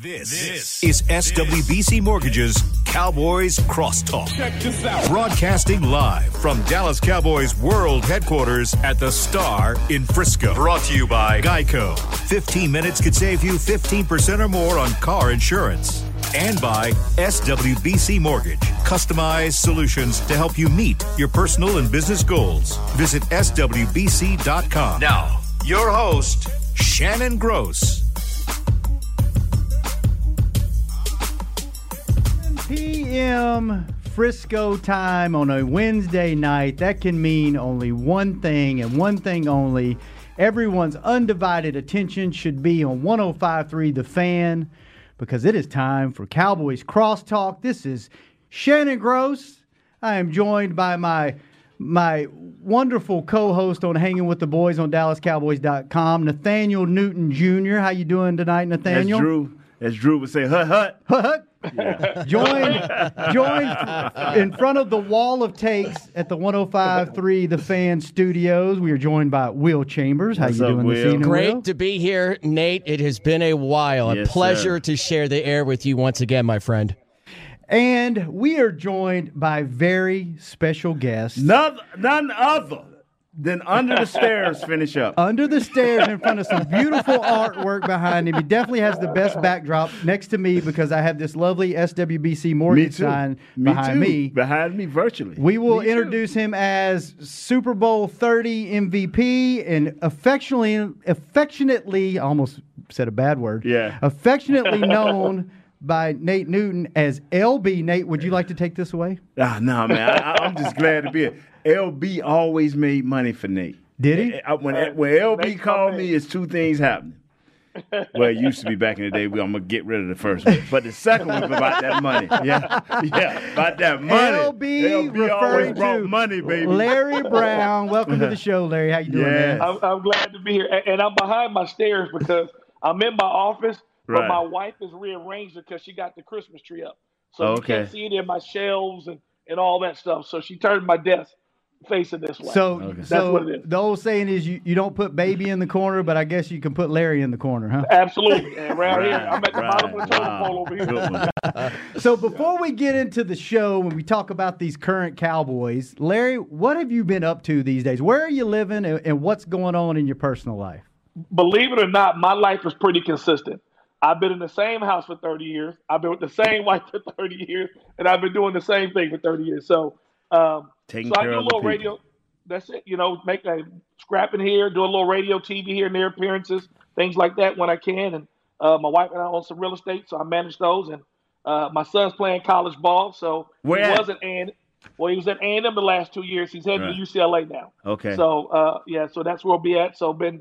This, this is SWBC Mortgage's Cowboys Crosstalk. Check this out. Broadcasting live from Dallas Cowboys World Headquarters at the Star in Frisco. Brought to you by Geico. 15 minutes could save you 15% or more on car insurance. And by SWBC Mortgage. Customized solutions to help you meet your personal and business goals. Visit SWBC.com. Now, your host, Shannon Gross. p.m. Frisco time on a Wednesday night. That can mean only one thing and one thing only. Everyone's undivided attention should be on 1053 The Fan because it is time for Cowboys Crosstalk. This is Shannon Gross. I am joined by my my wonderful co-host on Hanging with the Boys on DallasCowboys.com, Nathaniel Newton Jr. How you doing tonight, Nathaniel? As Drew, as Drew would say, hut hut. Hut hut. Joined, joined in front of the wall of takes at the 105.3 The Fan Studios. We are joined by Will Chambers. How What's you up, doing this Will? evening, Great Will? to be here, Nate. It has been a while. Yes, a pleasure sir. to share the air with you once again, my friend. And we are joined by very special guests. None, none other than under the stairs. Finish up. Under the stairs, in front of some beautiful artwork behind him. He definitely has the best backdrop next to me because I have this lovely SWBC too. sign me behind too. me. Behind me, virtually. We will Me too. introduce him as Super Bowl 30 MVP and affectionately, affectionately, I almost said a bad word. Yeah. Affectionately known by Nate Newton as LB. Nate, would you like to take this away? Ah, no, man. I, I- I'm just glad to be here. LB always made money for Nate. Did he? I- I- when when LB called me, it's two things happening. Well, it used to be back in the day. We, I'm gonna get rid of the first one, but the second one was about that money. Yeah, yeah, about that money. LB, LB always referring brought to money, baby. Larry Brown. Welcome to the show, Larry. How you doing, Yeah. man? I'm, I'm glad to be here, and, and I'm behind my stairs because I'm in my office, but my wife has rearranged it because she got the Christmas tree up, so Oh, you can't see it in my shelves and, and all that stuff. So she turned my desk facing this way. So, Okay. so what it is. the old saying is you, you don't put baby in the corner, but I guess you can put Larry in the corner, huh? absolutely, and around here I'm at the Right, bottom of the totem pole over here. Good one. So before we get into the show, when we talk about these current Cowboys, Larry, what have you been up to these days? Where are you living, and, and what's going on in your personal life? Believe it or not, my life is pretty consistent. I've been in the same house for 30 years. I've been with the same wife for 30 years, and I've been doing the same thing for 30 years. So, um, Taking so I do a little people. radio. That's it. You know, make a scrapping here, do a little radio, TV here and there appearances, things like that when I can. And uh, my wife and I own some real estate, so I manage those. And uh, my son's playing college ball, so Where he at? wasn't and well, he was at A&M the last two years. He's heading Right. to UCLA now. Okay. So uh, yeah, so that's where we'll be at. So been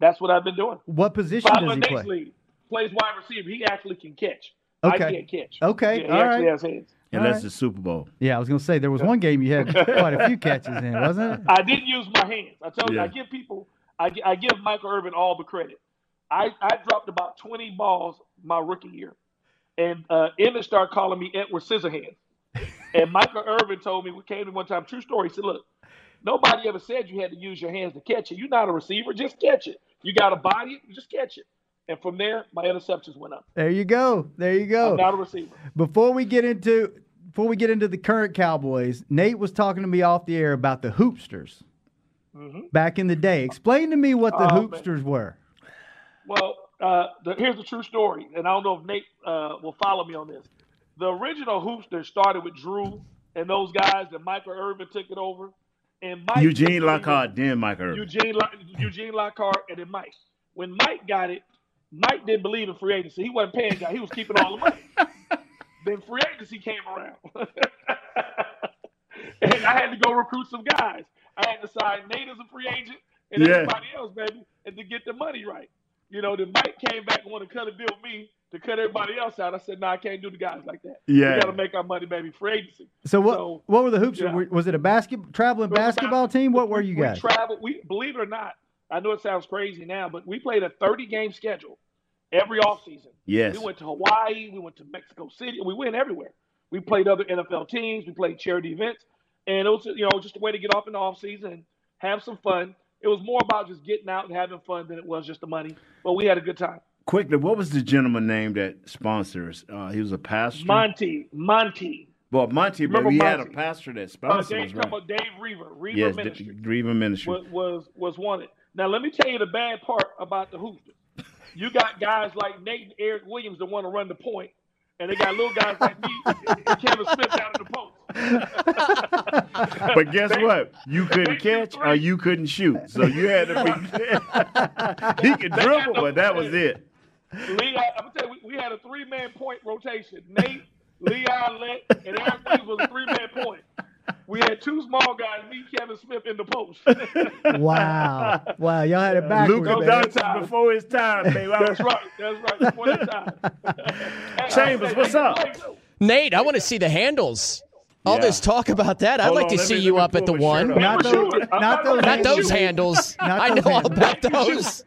that's what I've been doing. What position Five does he play? league. Plays wide receiver. He actually can catch. Okay. I can't catch. Okay, Yeah, he all actually right. has hands. and All that's right. the Super Bowl. Yeah, I was going to say there was one game you had quite a few catches in, wasn't it? I didn't use my hands. I tell you, I give people, I, I give Michael Irvin all the credit. I, I dropped about 20 balls my rookie year. And uh, Emmett started calling me Edward Scissorhands. And Michael Irvin told me, we came to one time, true story. He said, look, nobody ever said you had to use your hands to catch it. You're not a receiver, just catch it. You got to body it, just catch it. And from there, my interceptions went up. There you go. There you go. I'm go. not a receiver. Before we get into before we get into the current Cowboys, Nate was talking to me off the air about the hoopsters back in the day. Explain to me what the Mm-hmm. Oh, man. hoopsters were. Well, uh, the, here's the true story, and I don't know if Nate uh, will follow me on this. The original Hoopster started with Drew and those guys, and Michael Irvin took it over, and Mike Eugene Lockhart, then Mike Irvin. Eugene Eugene Lockhart, and then Mike. When Mike got it, Mike didn't believe in free agency. He wasn't paying guys; he was keeping all the money. then free agency came around, and I had to go recruit some guys. I had to sign Nate as a free agent and Yeah. everybody else, baby, and to get the money right. You know, then Mike came back and wanted to cut a deal with me to cut everybody else out. I said, "No, I can't do the guys like that. Yeah. we got to make our money, baby. Free agency." So what So, what were the hoops? yeah. Was it a basket traveling basketball about- team? What were you guys? We traveled. We believe it or not. I know it sounds crazy now, but we played a 30 game schedule every offseason. Yes. We went to Hawaii. We went to Mexico City. We went everywhere. We played other NFL teams. We played charity events, and it was you know just a way to get off in the off season and have some fun. It was more about just getting out and having fun than it was just the money. But we had a good time. quickly, what was the gentleman name that sponsors? Uh, he was a pastor. Monty. Monty. Well, Monty, but Remember we had a pastor that Uh, sponsors. Dave, us, right? about Dave Reaver. Reaver Yes, Ministry. D- Dreamer Ministry. was, was was wanted. Now let me tell you the bad part about the Hoopsters. You got guys like Nate and Eric Williams that want to run the point, and they got little guys like me and Kevin Smith down in the post. But guess They- what? You couldn't they shoot catch or you couldn't shoot. So you had to be. he could dribble, no but that was it. Lee, I, I'm gonna tell you, we, we had a three man point rotation. Nate, Leon Lett, and Eric Williams was a three man point. We had two small guys, me, Kevin Smith, in the post. Wow. Wow. Y'all had it backwards. Luka Those Doncic before his time, baby. That's right. That's right. Before that time. Chambers, hey, what's hey, up? Nate, I want to see the handles. All Yeah. this talk about that. I'd Hold like on, to see me- you up at the pull my shirt one. up. Not those, shoot it. I'm not not those, Not those handles. handles. Not I those know all about They those.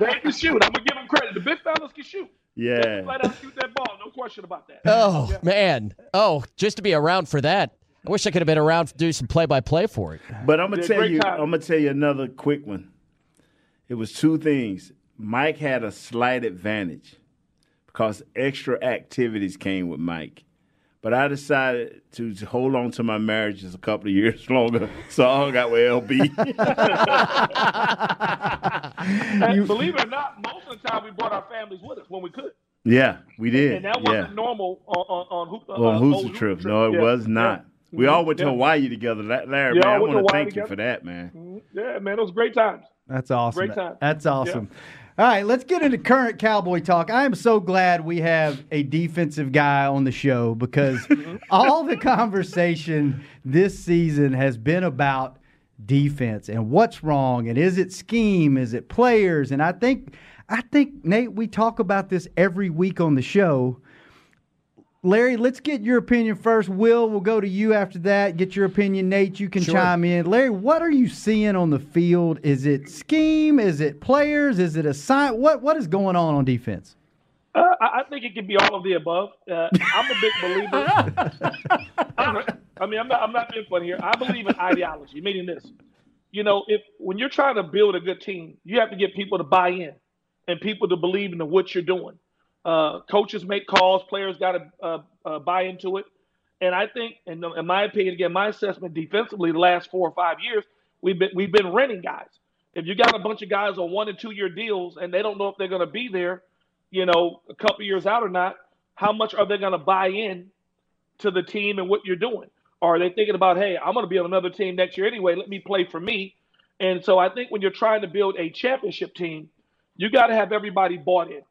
They can shoot. I'm gonna give them credit. The big fellas can shoot. They can Yeah. flat out shoot that ball. No question about that. Oh man. Oh, just to be around for that. I wish I could have been around to do some play-by-play for it. But I'm gonna tell you, time. I'm gonna tell you another quick one. It was two things. Mike had a slight advantage because extra activities came with Mike. But I decided to hold on to my marriage just a couple of years longer, so I hung out with LB. And believe it or not, most of the time we brought our families with us when we could, yeah, we did. and that yeah. wasn't normal on on, on hoop. Uh, Well, uh, who's old the Hoop trip? No, it Yeah, was not. yeah. We mm-hmm. all went to Yeah. Hawaii together. La- Larry, Yeah, man, I I want to Hawaii thank you for that, man. Mm-hmm. Yeah, man, those great times. That's awesome. Great time. That's awesome. All right, let's get into current Cowboy talk. I am so glad we have a defensive guy on the show because mm-hmm. all the conversation this season has been about defense and what's wrong and is it scheme, is it players? And I think I think Nate, we talk about this every week on the show. Larry, let's get your opinion first. Will, we'll go to you after that. Get your opinion, Nate. You can Sure. chime in. Larry, what are you seeing on the field? Is it scheme? Is it players? Is it a sign? What What is going on on defense? Uh, I I think it can be all of the above. Uh, I'm a big believer. I'm- I mean, I'm not, I'm not being funny here. I believe in ideology, meaning this. You know, if when you're trying to build a good team, you have to get people to buy in and people to believe in what you're doing. Uh, coaches make calls, players got to uh, uh, buy into it. And I think, in, in my opinion, again, my assessment defensively, the last four or five years, we've been we've been renting guys. If you got a bunch of guys on one and two year deals and they don't know if they're going to be there, you know, a couple years out or not, how much are they going to buy in to the team and what you're doing? Or are they thinking about, hey, I'm going to be on another team next year anyway. Let me play for me. And so I think when you're trying to build a championship team, you got to have everybody bought in.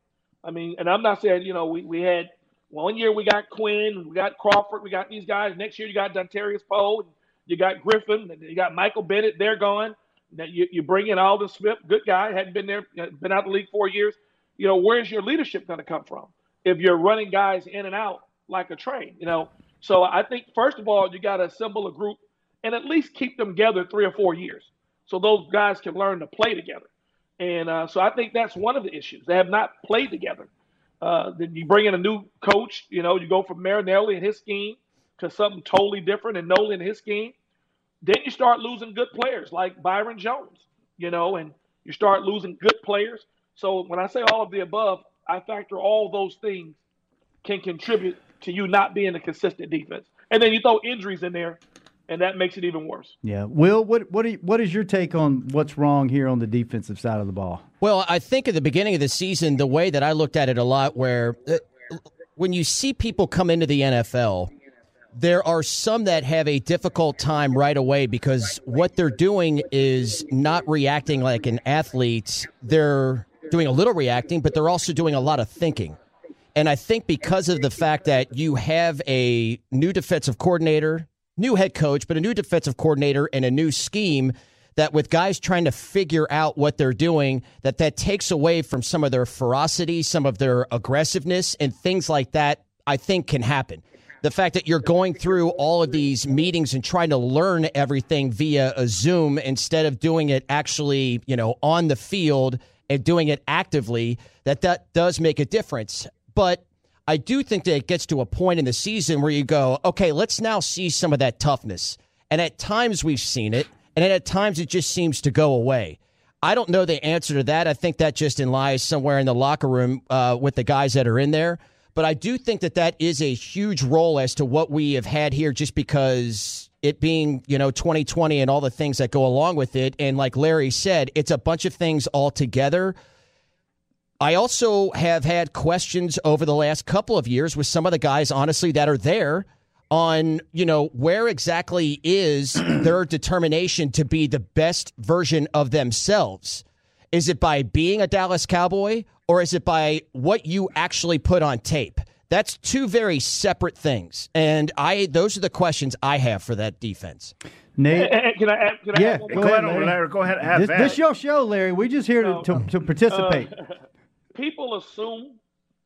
I mean, and I'm not saying, you know, we, we had one year we got Quinn, we got Crawford, we got these guys. Next year you got Dontari Poe, you got Griffin, you got Michael Bennett. They're gone. That you, you bring in Aldon Smith, good guy, hadn't been there, been out of the league four years. You know, where's your leadership going to come from if you're running guys in and out like a train? You know, so I think first of all you got to assemble a group and at least keep them together three or four years, so those guys can learn to play together. And uh, so I think that's one of the issues. They have not played together. Uh, then you bring in a new coach. You know, you go from Marinelli and his scheme to something totally different, and Nolan and his scheme. Then you start losing good players like Byron Jones. You know, and you start losing good players. So when I say all of the above, I factor all those things can contribute to you not being a consistent defense. And then you throw injuries in there, and that makes it even worse. Yeah, Will, what what are you- what is your take on what's wrong here on the defensive side of the ball? Well, I think at the beginning of the season, the way that I looked at it a lot, where uh, when you see people come into the NFL, there are some that have a difficult time right away because what they're doing is not reacting like an athlete. They're doing a little reacting, but they're also doing a lot of thinking. And I think because of the fact that you have a new defensive coordinator, new head coach, but a new defensive coordinator and a new scheme, that with guys trying to figure out what they're doing, that that takes away from some of their ferocity, some of their aggressiveness, and things like that. I think can happen. The fact that you're going through all of these meetings and trying to learn everything via a Zoom instead of doing it actually, you know, on the field and doing it actively, that that does make a difference. But I do think that it gets to a point in the season where you go, okay, let's now see some of that toughness. And at times we've seen it, and at times it just seems to go away. I don't know the answer to that. I think that just lies somewhere in the locker room uh, with the guys that are in there. But I do think that that is a huge role as to what we have had here, just because it being you know 2020 and all the things that go along with it. And like Larry said, it's a bunch of things all together. I also have had questions over the last couple of years with some of the guys, honestly, that are there on you know where exactly is their determination to be the best version of themselves is it by being a dallas cowboy or is it by what you actually put on tape that's two very separate things and i those are the questions i have for that defense Nate, can I, can I yeah, go go ahead, Larry. Larry. Go ahead. Have this, that. this your show, Larry. We just here to, to, to participate. Uh, people assume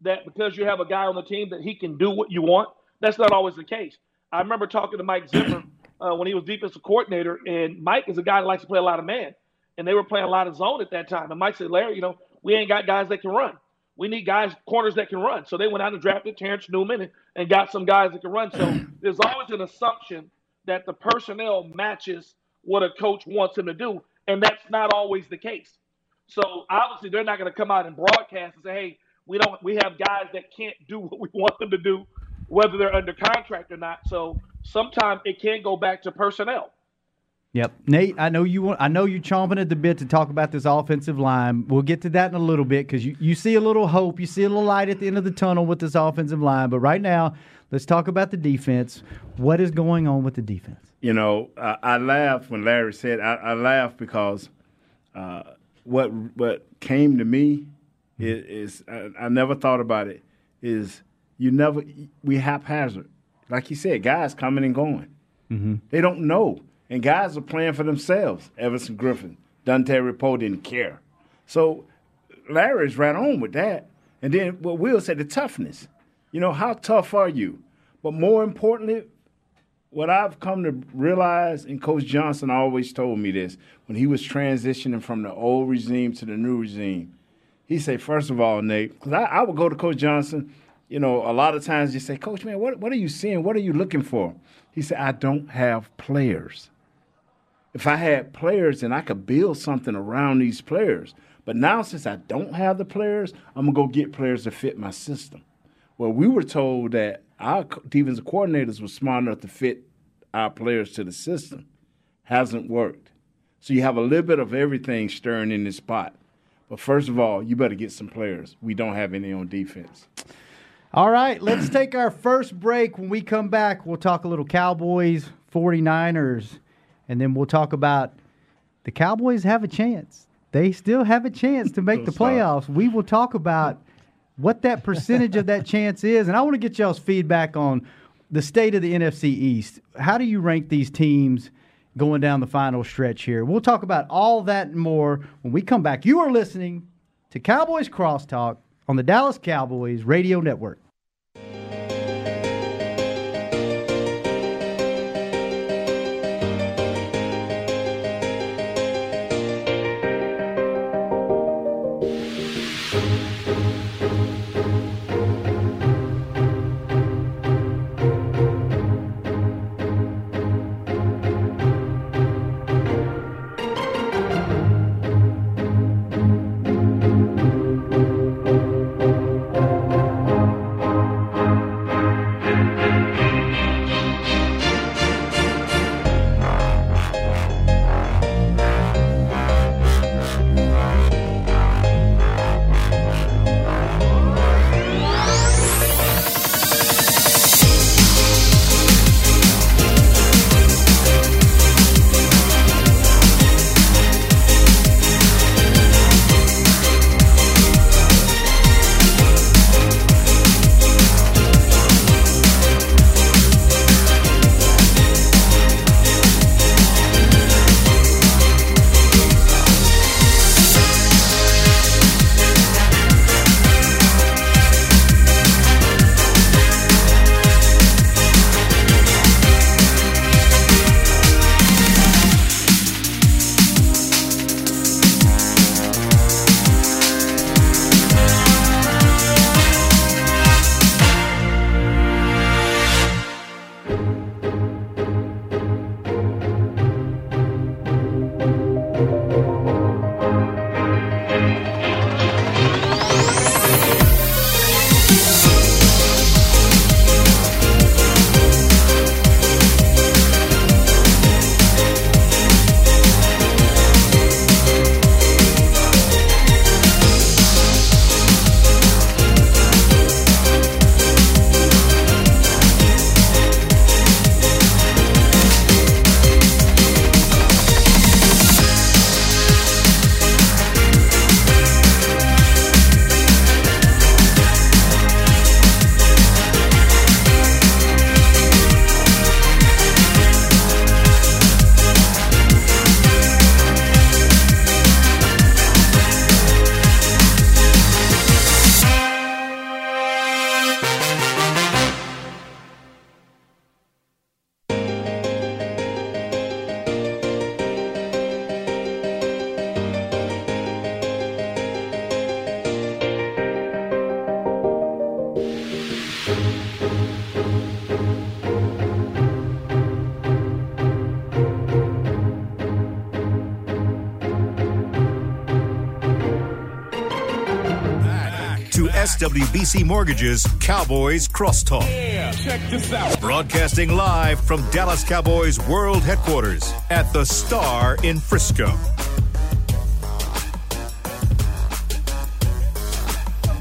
that because you have a guy on the team that he can do what you want. That's not always the case. I remember talking to Mike Zimmer uh, when he was defensive coordinator, and Mike is a guy that likes to play a lot of man, and they were playing a lot of zone at that time. And Mike said, Larry, you know, we ain't got guys that can run. We need guys, corners that can run. So they went out and drafted Terrence Newman and, and got some guys that can run. So there's always an assumption that the personnel matches what a coach wants him to do, and that's not always the case. So obviously they're not going to come out and broadcast and say, "Hey, we don't. We have guys that can't do what we want them to do, whether they're under contract or not." So sometimes it can go back to personnel. Yep, Nate. I know you want. I know you're chomping at the bit to talk about this offensive line. We'll get to that in a little bit because you, you see a little hope, you see a little light at the end of the tunnel with this offensive line. But right now, let's talk about the defense. What is going on with the defense? You know, I, I laughed when Larry said. I, I laughed because uh, what what came to me is, is I, I never thought about it. Is you never we haphazard, like you said, guys coming and going. Mm-hmm. They don't know, and guys are playing for themselves. Everson Griffen, Dontari Poe didn't care. So Larry's right on with that. And then what Will said, the toughness. You know, how tough are you? But more importantly, what I've come to realize, and Coach Johnson always told me this when he was transitioning from the old regime to the new regime. He said, first of all, Nate, because I, I would go to Coach Johnson, you know, a lot of times you say, Coach, man, what, what are you seeing? What are you looking for? He said, I don't have players. If I had players, then I could build something around these players. But now, since I don't have the players, I'm going to go get players to fit my system. Well, we were told that our defensive coordinators were smart enough to fit our players to the system. Hasn't worked. So you have a little bit of everything stirring in this pot. But first of all, you better get some players. We don't have any on defense. All right, let's take our first break. When we come back, we'll talk a little Cowboys, 49ers, and then we'll talk about the Cowboys have a chance. They still have a chance to make the playoffs. We will talk about what that percentage of that chance is. And I want to get y'all's feedback on the state of the NFC East. How do you rank these teams going down the final stretch here? We'll talk about all that and more when we come back. You are listening to Cowboys Crosstalk on the Dallas Cowboys Radio Network. SWBC Mortgage's Cowboys Crosstalk. Yeah, check this out. Broadcasting live from Dallas Cowboys World Headquarters at the Star in Frisco.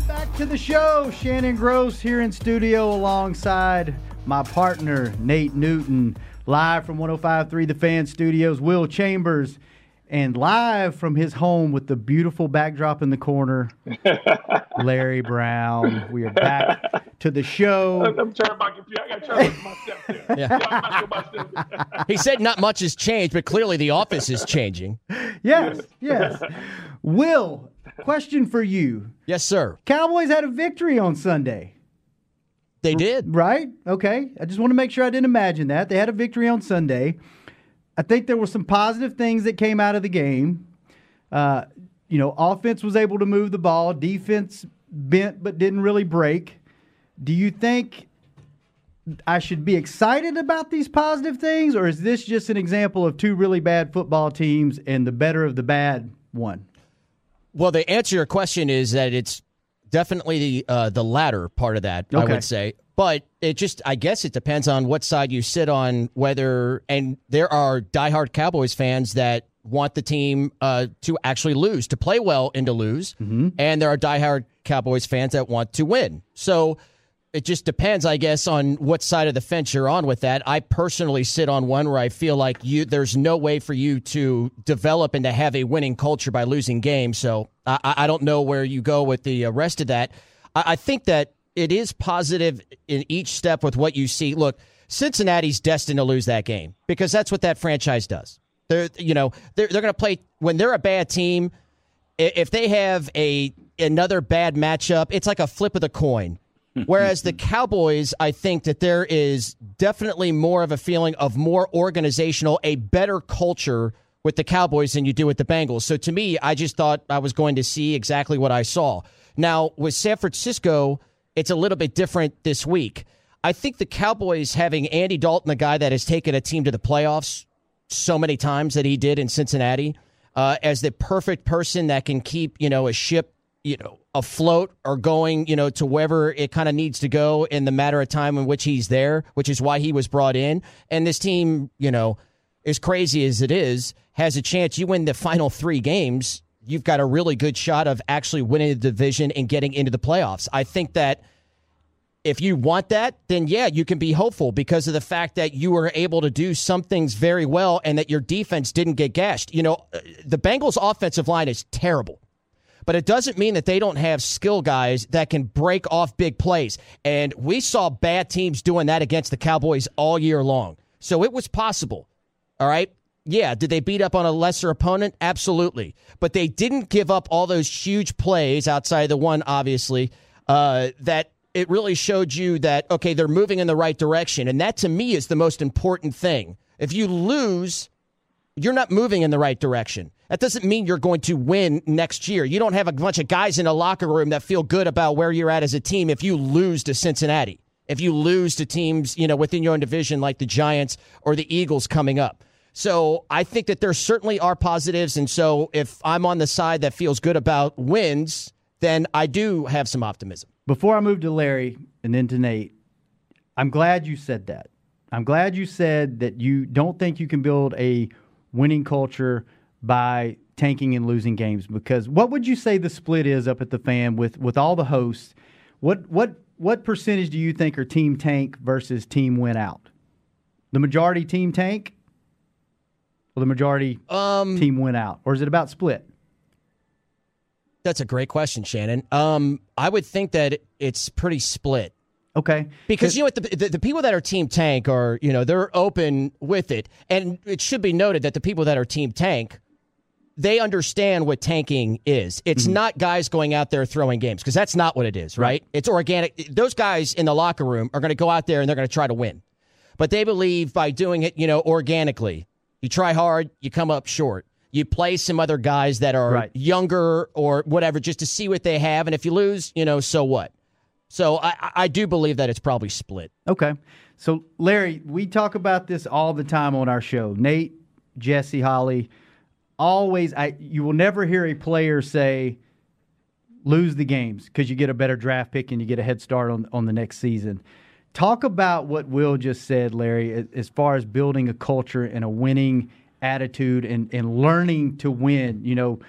Back to the show. Shannon Gross here in studio alongside my partner, Nate Newton. Live from 1053 The Fan Studios, Will Chambers. And live from his home with the beautiful backdrop in the corner, Larry Brown. We are back to the show. I'm turning my computer. I got to turn my steps there. Yeah. yeah he said not much has changed, but clearly the office is changing. Yes, yes. Will, question for you. Yes, sir. Cowboys had a victory on Sunday. They did. Right? Okay. I just want to make sure I didn't imagine that. They had a victory on Sunday. I think there were some positive things that came out of the game. Uh, you know, offense was able to move the ball, defense bent but didn't really break. Do you think I should be excited about these positive things, or is this just an example of two really bad football teams and the better of the bad one? Well, the answer to your question is that it's definitely the uh, the latter part of that. Okay. I would say, but it just I guess it depends on what side you sit on. Whether and there are diehard Cowboys fans that want the team uh, to actually lose, to play well and to lose, mm-hmm. and there are diehard Cowboys fans that want to win. So it just depends, I guess, on what side of the fence you're on with that. I personally sit on one where I feel like you there's no way for you to develop and to have a winning culture by losing games. So I, I don't know where you go with the uh, rest of that. I, I think that it is positive in each step with what you see. Look, Cincinnati's destined to lose that game because that's what that franchise does. They're you know they're they're going to play when they're a bad team. If they have a another bad matchup, it's like a flip of the coin Whereas the Cowboys, I think that there is definitely more of a feeling of more organizational, a better culture with the Cowboys than you do with the Bengals. So to me, I just thought I was going to see exactly what I saw. Now, with San Francisco, it's a little bit different this week. I think the Cowboys having Andy Dalton, a guy that has taken a team to the playoffs so many times that he did in Cincinnati, uh, as the perfect person that can keep, you know, a ship you know, afloat or going, you know, to wherever it kind of needs to go in the matter of time in which he's there, which is why he was brought in. And this team, you know, as crazy as it is, has a chance. You win the final three games, you've got a really good shot of actually winning the division and getting into the playoffs. I think that if you want that, then yeah, you can be hopeful because of the fact that you were able to do some things very well and that your defense didn't get gashed. You know, uh, the Bengals' offensive line is terrible but it doesn't mean that they don't have skill guys that can break off big plays. And we saw bad teams doing that against the Cowboys all year long. So it was possible. All right. Yeah. Did they beat up on a lesser opponent? Absolutely. But they didn't give up all those huge plays outside the one, obviously, uh, that it really showed you that, okay, they're moving in the right direction. And that to me is the most important thing. If you lose, you're not moving in the right direction. That doesn't mean you're going to win next year. You don't have a bunch of guys in a locker room that feel good about where you're at as a team if you lose to Cincinnati. If you lose to teams, you know, within your own division like the Giants or the Eagles coming up. So I think that there certainly are positives. And so if I'm on the side that feels good about wins, then I do have some optimism. Before I move to Larry and then to Nate, I'm glad you said that. I'm glad you said that you don't think you can build a winning culture by tanking and losing games because what would you say the split is up at the fan with with all the hosts what what what percentage do you think are team tank versus team win out the majority team tank the majority um, team win out or is it about split that's a great question shannon um, i would think that it's pretty split Okay. Because you know what the, the, the people that are team tank are you know they're open with it, and it should be noted that the people that are team tank they understand what tanking is. It's mm-hmm. not guys going out there throwing games because that's not what it is, right? right? It's organic. Those guys in the locker room are going to go out there and they're going to try to win. But they believe by doing it, you know, organically, you try hard, you come up short. You play some other guys that are right. younger or whatever just to see what they have. And if you lose, you know, so what? So I, I do believe that it's probably split. Okay. So, Larry, we talk about this all the time on our show. Nate, Jesse, Holly, always I you will never hear a player say lose the games because you get a better draft pick and you get a head start on on the next season. Talk about what Will just said, Larry, as far as building a culture and a winning attitude and, and learning to win. You know,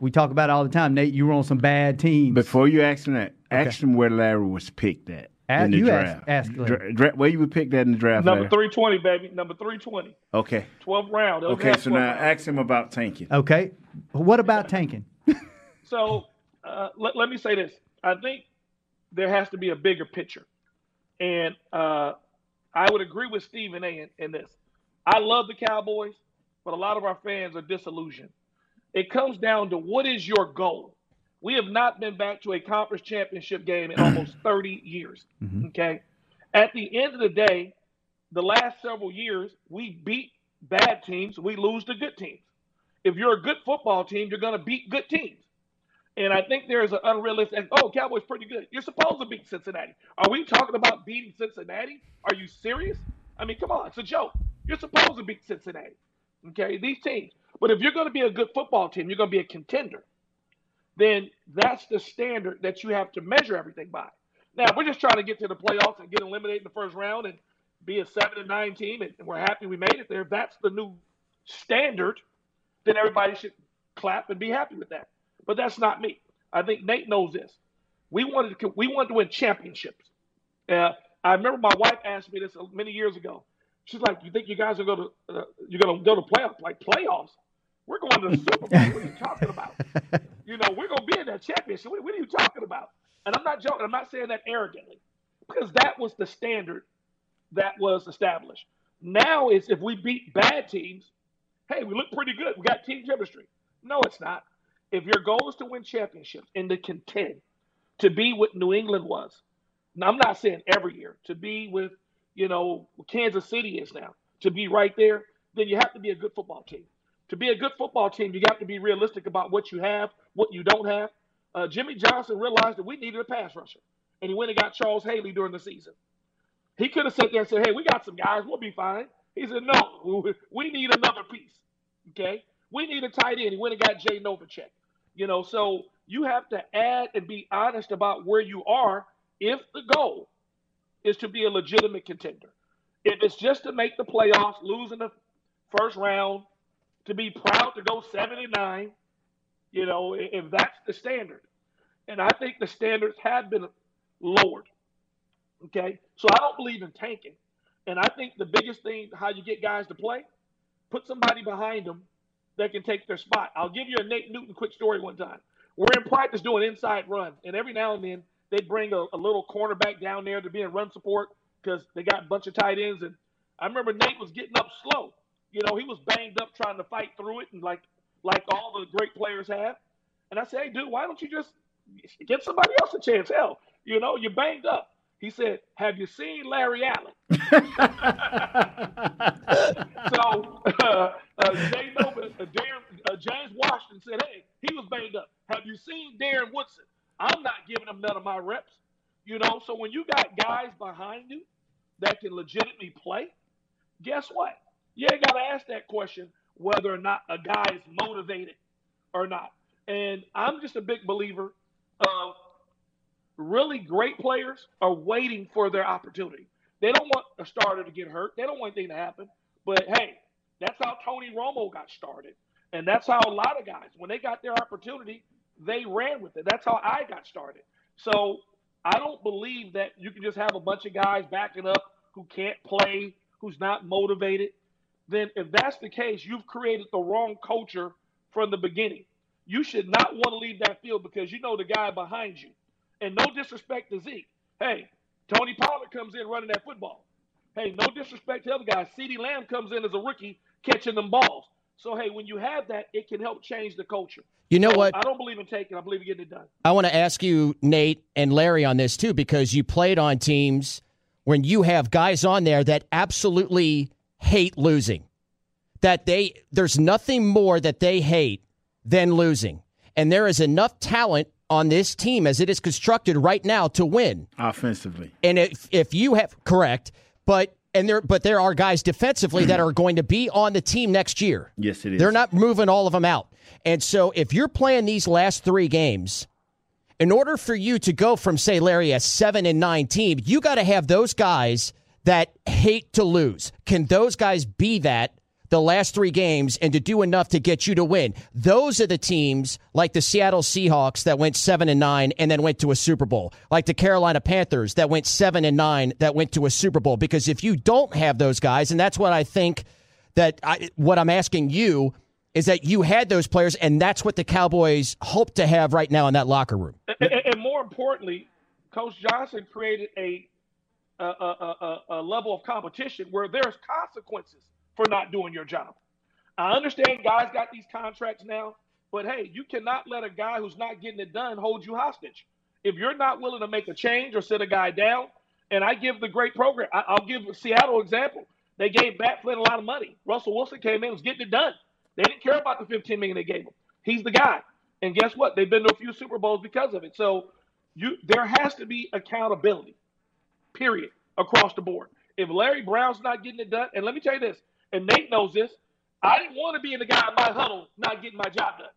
we talk about it all the time. Nate, you were on some bad teams. Before you ask him that, okay. ask him where Larry was picked at. Ask, in the you draft. Ask, ask Dra- dra- where you were picked that in the draft? Number three twenty, baby. Number three twenty. Okay. Twelfth round. Okay, so now round. ask him about tanking. Okay. What about tanking? so uh, let, let me say this. I think there has to be a bigger picture. And uh, I would agree with Stephen A. In, in, this. I love the Cowboys, but a lot of our fans are disillusioned. It comes down to what is your goal? We have not been back to a conference championship game in almost 30 years. Mm-hmm. Okay. At the end of the day, the last several years, we beat bad teams, we lose to good teams. If you're a good football team, you're going to beat good teams. And I think there is an unrealistic. Oh, Cowboys pretty good. You're supposed to beat Cincinnati. Are we talking about beating Cincinnati? Are you serious? I mean, come on, it's a joke. You're supposed to beat Cincinnati. Okay, these teams. But if you're going to be a good football team, you're going to be a contender. Then that's the standard that you have to measure everything by. Now, we're just trying to get to the playoffs and get eliminated in the first round and be a seven and nine team, and we're happy we made it there. If that's the new standard, then everybody should clap and be happy with that. But that's not me. I think Nate knows this. We wanted to we wanted to win championships. Uh, I remember my wife asked me this many years ago. She's like, "You think you guys are going to uh, you're going to go to playoffs? Like playoffs? We're going to the Super Bowl. what are you talking about? you know, we're going to be in that championship. What, what are you talking about?" And I'm not joking. I'm not saying that arrogantly, because that was the standard that was established. Now is if we beat bad teams, hey, we look pretty good. We got team chemistry. No, it's not if your goal is to win championships and to contend, to be what New England was, now I'm not saying every year, to be with, you know, Kansas City is now, to be right there, then you have to be a good football team. To be a good football team, you have to be realistic about what you have, what you don't have. Uh, Jimmy Johnson realized that we needed a pass rusher, and he went and got Charles Haley during the season. He could have sat there and said, "Hey, we got some guys, we'll be fine." He said, "No, we need another piece." Okay, we need a tight end. He went and got Jay Novacek. You know, so you have to add and be honest about where you are if the goal is to be a legitimate contender. If it's just to make the playoffs, lose in the first round, to be proud to go 79, you know, if that's the standard. And I think the standards have been lowered. Okay. So I don't believe in tanking. And I think the biggest thing, how you get guys to play, put somebody behind them that can take their spot. I'll give you a Nate Newton quick story one time. We're in practice doing inside runs, and every now and then they'd bring a, a little cornerback down there to be in run support because they got a bunch of tight ends. And I remember Nate was getting up slow. You know, he was banged up trying to fight through it, and like like all the great players have. And I said, hey, dude, why don't you just give somebody else a chance? Hell, you know, you're banged up. He said, "Have you seen Larry Allen?" so uh, uh, Jay uh, Darren, uh, James Washington said, "Hey, he was banged up. Have you seen Darren Woodson? I'm not giving him none of my reps. You know. So when you got guys behind you that can legitimately play, guess what? You ain't got to ask that question whether or not a guy is motivated or not. And I'm just a big believer of really great players are waiting for their opportunity. They don't want a starter to get hurt. They don't want anything to happen. But hey, that's how Tony Romo got started. And that's how a lot of guys, when they got their opportunity, they ran with it. That's how I got started. So I don't believe that you can just have a bunch of guys backing up who can't play, who's not motivated. Then, if that's the case, you've created the wrong culture from the beginning. You should not want to leave that field because you know the guy behind you and no disrespect to Zeke. Hey, Tony Pollard comes in running that football. Hey, no disrespect to other guys. CeeDee Lamb comes in as a rookie catching them balls. So, hey, when you have that, it can help change the culture. You know so what? I don't believe in taking. I believe in getting it done. I want to ask you, Nate and Larry, on this too, because you played on teams when you have guys on there that absolutely hate losing. That they there's nothing more that they hate than losing. And there is enough talent on this team as it is constructed right now to win offensively. And if if you have correct, but and there but there are guys defensively that are going to be on the team next year. Yes, it is. They're not moving all of them out. And so if you're playing these last 3 games In order for you to go from, say, Larry, a seven and nine team, you got to have those guys that hate to lose. Can those guys be that the last three games and to do enough to get you to win? Those are the teams like the Seattle Seahawks that went seven and nine and then went to a Super Bowl, like the Carolina Panthers that went seven and nine that went to a Super Bowl. Because if you don't have those guys, and that's what I think that I, what I'm asking you is that you had those players, and that's what the Cowboys hope to have right now in that locker room. And, and more importantly, Coach Johnson created a a, a, a, a level of competition where there's consequences for not doing your job. I understand guys got these contracts now, but hey, you cannot let a guy who's not getting it done hold you hostage. If you're not willing to make a change or sit a guy down, and I give the great program, I, will give Seattle example. They gave Matt Flynn a lot of money. Russell Wilson came in, was getting it done. They didn't care about the 15 million they gave him. He's the guy. And guess what? They've been to a few Super Bowls because of it. So you there has to be accountability, period, across the board. If Larry Brown's not getting it done, and let me tell you this, and Nate knows this, I didn't want to be in the guy in my huddle not getting my job done.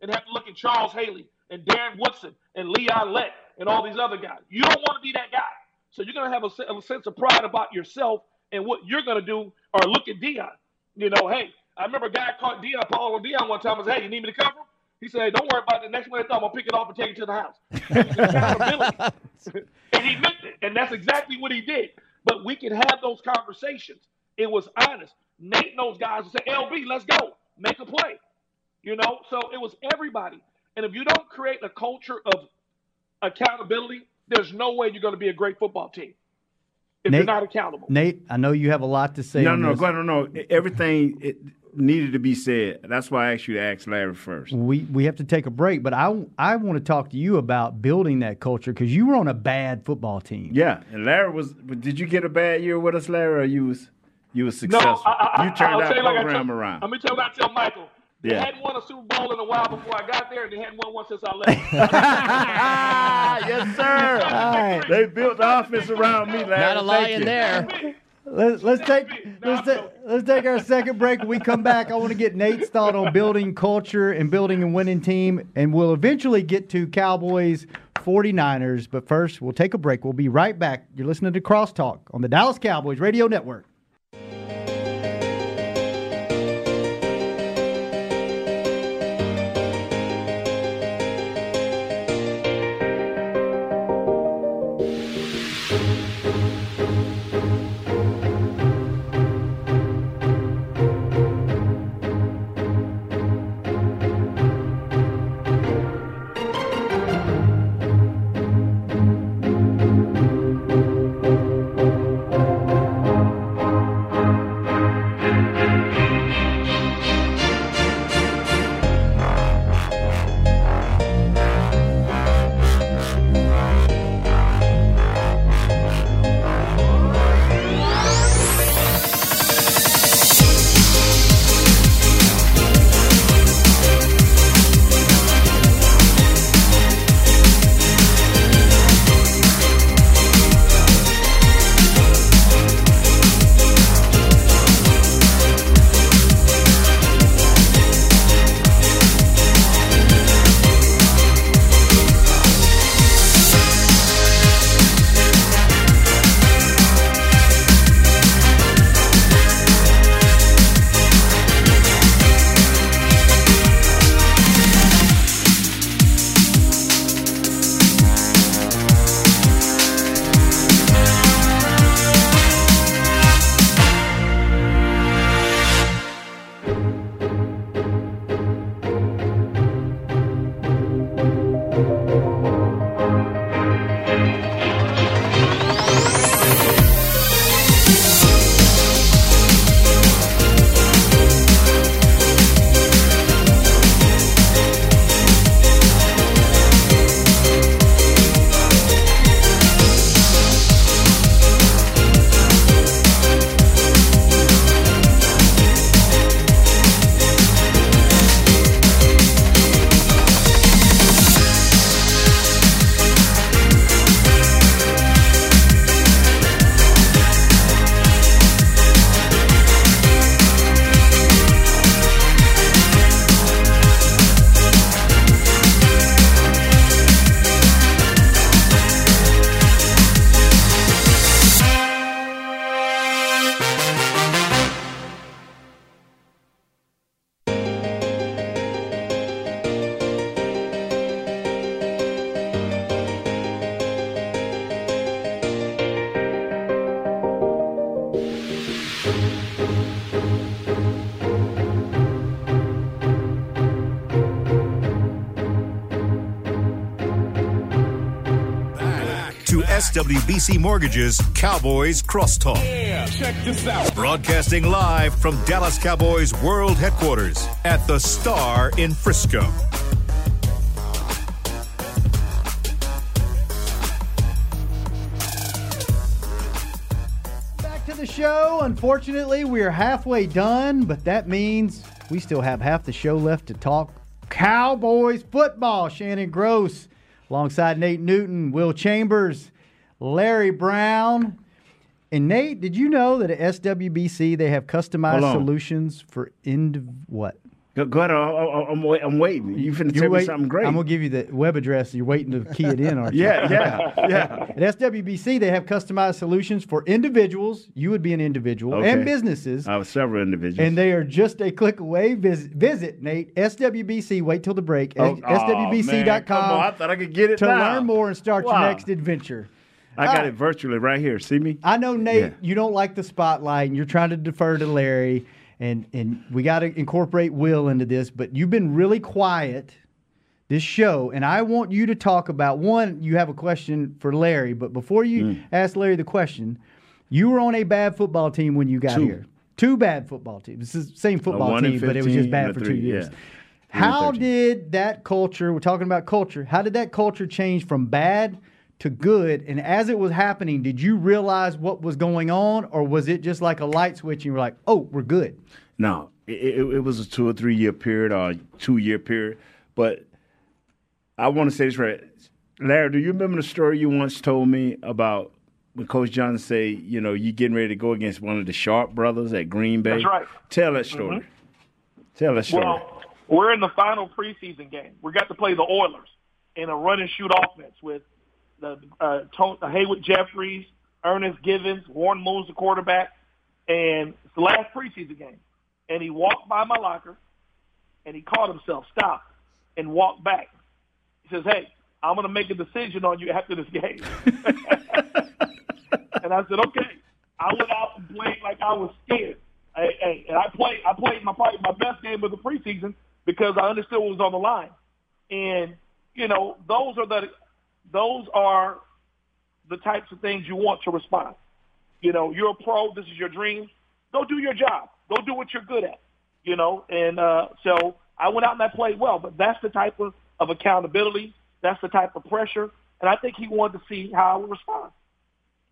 And have to look at Charles Haley and Darren Woodson and Leon Lett and all these other guys. You don't want to be that guy. So you're going to have a, a sense of pride about yourself and what you're going to do or look at Deion. You know, hey, I remember a guy caught Deion, Paul on Deion one time and said, hey, you need me to cover him? He said, don't worry about it. The next one I thought, I'm going to pick it off and take it to the house. and he meant it. And that's exactly what he did. But we can have those conversations. It was honest. Nate knows guys who say, LB, let's go. Make a play. You know, so it was everybody. And if you don't create a culture of accountability, there's no way you're going to be a great football team if Nate, you're not accountable. Nate, I know you have a lot to say. No, no, this. no, no, no. Everything it needed to be said. That's why I asked you to ask Larry first. We we have to take a break, but I I want to talk to you about building that culture because you were on a bad football team. Yeah, and Larry was. Did you get a bad year with us, Larry, or you was you were successful? No, I, I, you turned that program like around. Let me tell you what I tell Michael. They hadn't won a Super Bowl in a while before I got there, and they hadn't won one since I left. yes, sir. All right. They built the offense around me, Larry. Not a lie in there. Let's, let's take let's, ta- let's take our second break. When we come back, I want to get Nate's thought on building culture and building a winning team, and we'll eventually get to Cowboys 49ers. But first, we'll take a break. We'll be right back. You're listening to Crosstalk on the Dallas Cowboys Radio Network. SWBC Mortgage's Cowboys Crosstalk. Yeah, check this out. Broadcasting live from Dallas Cowboys World Headquarters at the Star in Frisco. Back to the show. Unfortunately, we are halfway done, but that means we still have half the show left to talk Cowboys football. Shannon Gross alongside Nate Newton, Will Chambers, Larry Brown. And Nate, did you know that at SWBC they have customized solutions for indiv- what? Go, go ahead. I- I'm, wait, I'm waiting. You finna You're tell me something great. I'm gonna give you the web address. You're waiting to key it in, aren't you? yeah, yeah, yeah. At SWBC, they have customized solutions for individuals. You would be an individual and businesses. I have several individuals. And they are just a click away. Visit, visit Nate, SWBC. Wait till the break. Oh, oh, man, I thought I could get it to now. learn more and start your next adventure. I got Ah. it virtually right here. See me? I know, Nate, Yeah. you don't like the spotlight and you're trying to defer to Larry, and, and we got to incorporate Will into this, but you've been really quiet this show, and I want you to talk about one, you have a question for Larry, but before you Mm. ask Larry the question, you were on a bad football team when you got Two. here. Two bad football teams. It's the same football team, but it was just bad for three, two years. yeah. How did that culture, we're talking about culture, how did that culture change from bad to good? And as it was happening, did you realize what was going on, or was it just like a light switch and you were like, oh, we're good? No, it, it, it was a two or three year period or a two year period. But I want to say this right. Larry, do you remember the story you once told me about when Coach Johnson say, you know, you getting ready to go against one of the Sharpe brothers at Green Bay? That's right. Tell that story. Mm-hmm. Tell that story. Well, we're in the final preseason game. We got to play the Oilers in a run and shoot offense with the uh, Tony, Haywood Jeffires, Ernest Givins, Warren Moon's the quarterback, and it's the last preseason game. And he walked by my locker, and he caught himself, stopped, and walked back. He says, "Hey, I'm going to make a decision on you after this game." and I said, "Okay." I went out and played like I was scared. Hey, hey, and I played. I played my probably my best game of the preseason because I understood what was on the line. And you know, those are the those are the types of things you want to respond. You know, you're a pro. This is your dream. Go do your job. Go do what you're good at. You know, and uh, so I went out and I played well. But that's the type of, of accountability. That's the type of pressure. And I think he wanted to see how I would respond.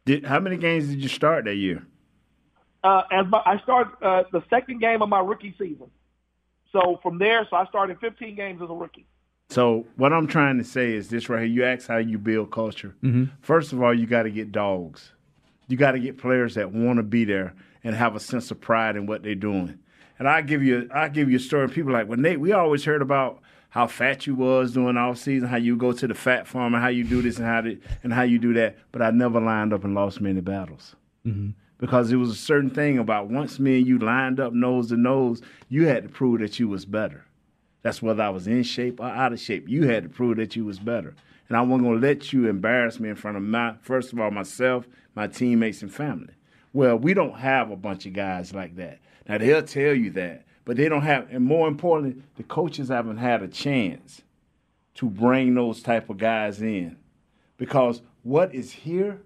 Did, how many games did you start that year? uh, as my, I started uh, the second game of my rookie season. So from there, so I started 15 games as a rookie. So what I'm trying to say is this right here. You ask how you build culture. Mm-hmm. First of all, you got to get dogs. You got to get players that want to be there and have a sense of pride in what they're doing. And I give you, I give you a story. People like, well, Nate, we always heard about how fat you was during off season, how you go to the fat farm, and how you do this and how to, and how you do that. But I never lined up and lost many battles mm-hmm. because it was a certain thing about once me and you lined up nose to nose, you had to prove that you was better. That's whether I was in shape or out of shape. You had to prove that you was better. And I wasn't gonna let you embarrass me in front of my first of all myself, my teammates and family. Well, we don't have a bunch of guys like that. Now they'll tell you that, but they don't have and more importantly, the coaches haven't had a chance to bring those type of guys in. Because what is here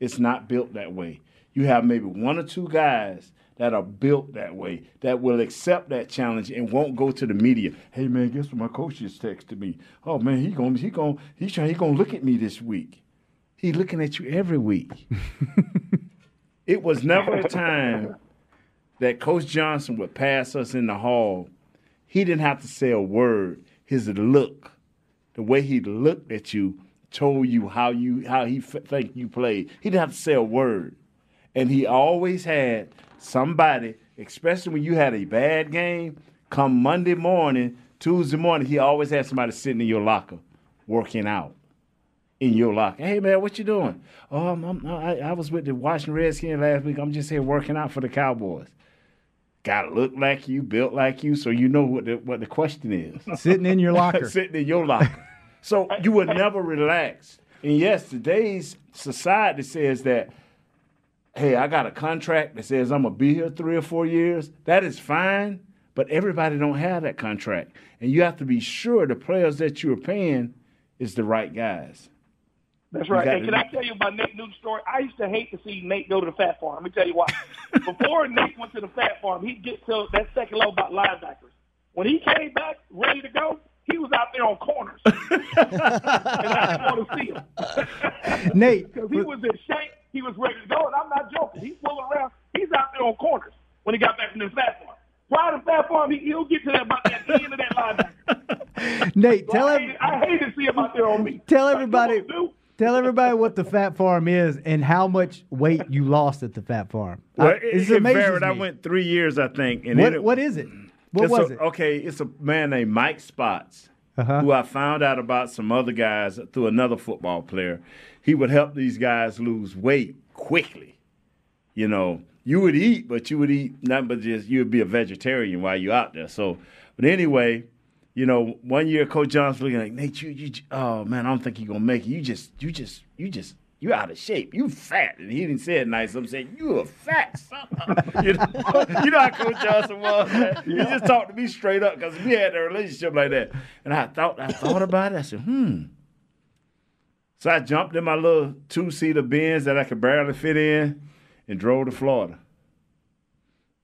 it's not built that way. You have maybe one or two guys that are built that way that will accept that challenge and won't go to the media. Hey man, guess what my coach just texted me? Oh man, he gonna he going he's trying he going to look at me this week. He's looking at you every week. it was never a time that Coach Johnson would pass us in the hall. He didn't have to say a word. His look, the way he looked at you, told you how you how he f- think you played. He didn't have to say a word, and he always had somebody, especially when you had a bad game. Come Monday morning, Tuesday morning, he always had somebody sitting in your locker, working out in your locker. Hey man, what you doing? Oh, I'm, I'm, I, I was with the Washington Redskins last week. I'm just here working out for the Cowboys. Got to look like you, built like you, so you know what the what the question is. Sitting in your locker. Sitting in your locker. So you would never relax. And yes, today's society says that, hey, I got a contract that says I'm gonna be here three or four years. That is fine, but everybody don't have that contract. And you have to be sure the players that you're paying is the right guys. That's right. And can I tell you about Nate Newton's story? I used to hate to see Nate go to the fat farm. Let me tell you why. Before Nate went to the fat farm, he'd get to that second level about linebackers. When he came back ready to go, he was out there on corners. and I didn't want to see him. Nate. Because he was in shape. He was ready to go. And I'm not joking. He's pulling around. He's out there on corners when he got back from the fat farm. Prior to fat farm, he, he'll get to that about that end of that linebacker. Nate, So tell I, him. hate, I hate to see him out there on me. Tell everybody- come on, dude. Tell everybody what the Fat Farm is and how much weight you lost at the Fat Farm. Well, I- it, it amazes varied. I went three years, I think. And What, it, what is it? What was a- it? Okay, it's a man named Mike Spots, Uh-huh. who I found out about some other guys through another football player. He would help these guys lose weight quickly. You know, you would eat, but you would eat nothing but just you would be a vegetarian while you're out there. So, but anyway, you know, one year Coach Johnson looking like Nate, you, you, oh man, I don't think you're gonna make it. You just, you just, you just. You out of shape. You fat. And he didn't say it nice. I'm saying, you a fat son. you, know, you know how Coach Johnson was. man? He just talked to me straight up because we had a relationship like that. And I thought I thought about it. I said, hmm. So I jumped in my little two-seater Benz that I could barely fit in and drove to Florida.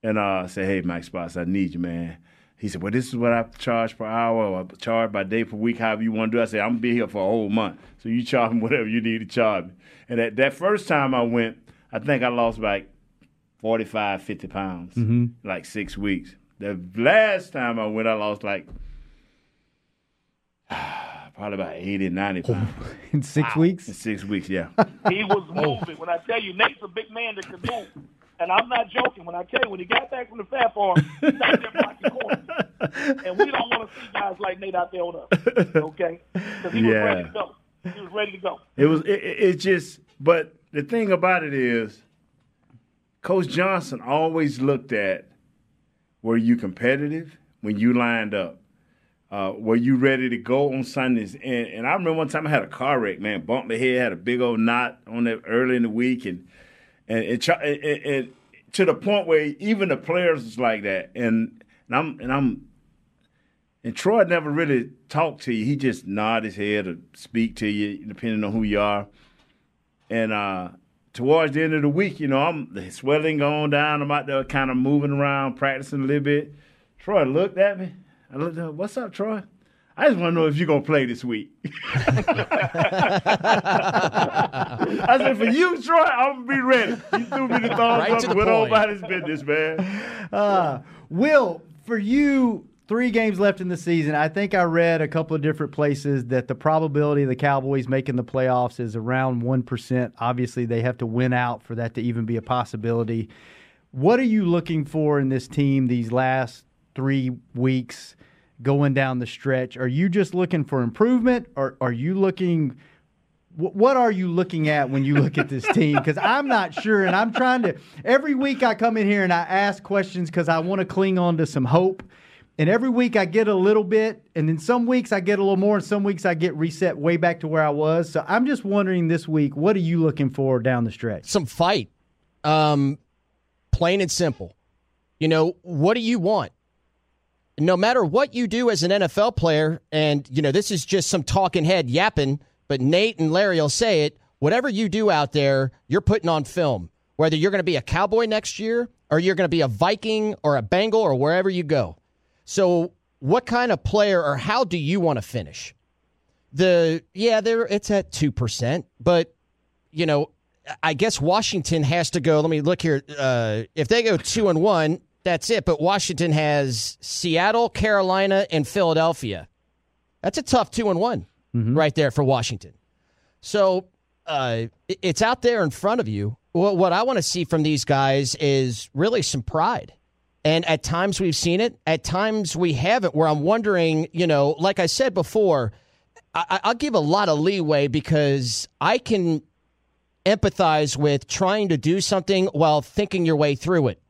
And uh, I said, hey, Mike Spots, I need you, man. He said, well, this is what I charge per hour or I charge by day per week, however you want to do it. I said, I'm going to be here for a whole month. So you charge me whatever you need to charge me. And at that first time I went, I think I lost like 45, 50 pounds, like six weeks. The last time I went, I lost like probably about 80, 90 pounds In six in weeks? six weeks, yeah. He was moving. When I tell you, Nate's a big man that can move. And I'm not joking. When I tell you, when he got back from the fat farm, he's out there blocking corners. And we don't want to see guys like Nate out there on us. Okay? Because he was Yeah. ready to go. He was ready to go. It was it, it, it just but the thing about it is Coach Johnson always looked at were you competitive when you lined up? Uh, were you ready to go on Sundays? And and I remember one time I had a car wreck, man, bumped my head, had a big old knot on it early in the week and and to the point where even the players was like that. And, and I'm and I'm and Troy never really talked to you. He just nod his head or speak to you, depending on who you are. And uh, towards the end of the week, you know, I'm the swelling going down. I'm out there kind of moving around, practicing a little bit. Troy looked at me. I looked at him, what's up, Troy? I just want to know if you're going to play this week. I said, for you, Troy, I'm going to be ready. He threw me the thumbs Right up to and the went point. on about his business, man. Uh, Will, for you, three games left in the season. I think I read a couple of different places that the probability of the Cowboys making the playoffs is around 1%. Obviously, they have to win out for that to even be a possibility. What are you looking for in this team these last three weeks going down the stretch? Are you just looking for improvement or are you looking. What are you looking at when you look at this team? Because I'm not sure, and I'm trying to. Every week I come in here and I ask questions because I want to cling on to some hope. And every week I get a little bit, and then some weeks I get a little more, and some weeks I get reset way back to where I was. So I'm just wondering this week, what are you looking for down the stretch? some fight. Um, plain and simple. You know, what do you want? No matter what you do as an NFL player, and, you know, this is just some talking head yapping, but Nate and Larry will say it. Whatever you do out there, you're putting on film. Whether you're going to be a Cowboy next year or you're going to be a Viking or a Bengal or wherever you go. So, what kind of player or how do you want to finish? The yeah, there it's at two percent, but you know, I guess Washington has to go. Let me look here. Uh, if they go two and one, that's it. But Washington has Seattle, Carolina, and Philadelphia. That's a tough two and one right there for Washington. So uh, it's out there in front of you. What, what I want to see from these guys is really some pride. And at times we've seen it, at times we haven't, where I'm wondering, you know, like I said before, I, I- I'll give a lot of leeway because I can empathize with trying to do something while thinking your way through it.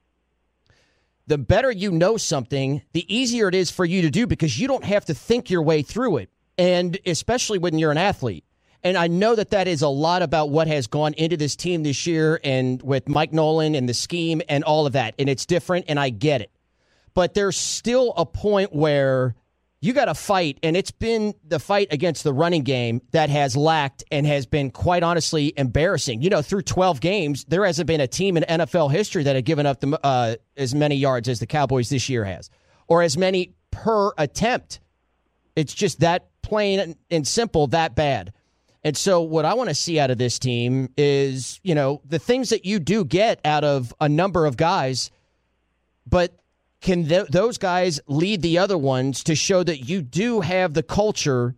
The better you know something, the easier it is for you to do because you don't have to think your way through it. And especially when you're an athlete. And I know that that is a lot about what has gone into this team this year and with Mike Nolan and the scheme and all of that. And it's different, and I get it. But there's still a point where you got to fight, and it's been the fight against the running game that has lacked and has been quite honestly embarrassing. You know, through 12 games, there hasn't been a team in NFL history that had given up the, uh, as many yards as the Cowboys this year has, or as many per attempt. It's just that plain and simple, that bad. And so, what I want to see out of this team is, you know, the things that you do get out of a number of guys, but can th- those guys lead the other ones to show that you do have the culture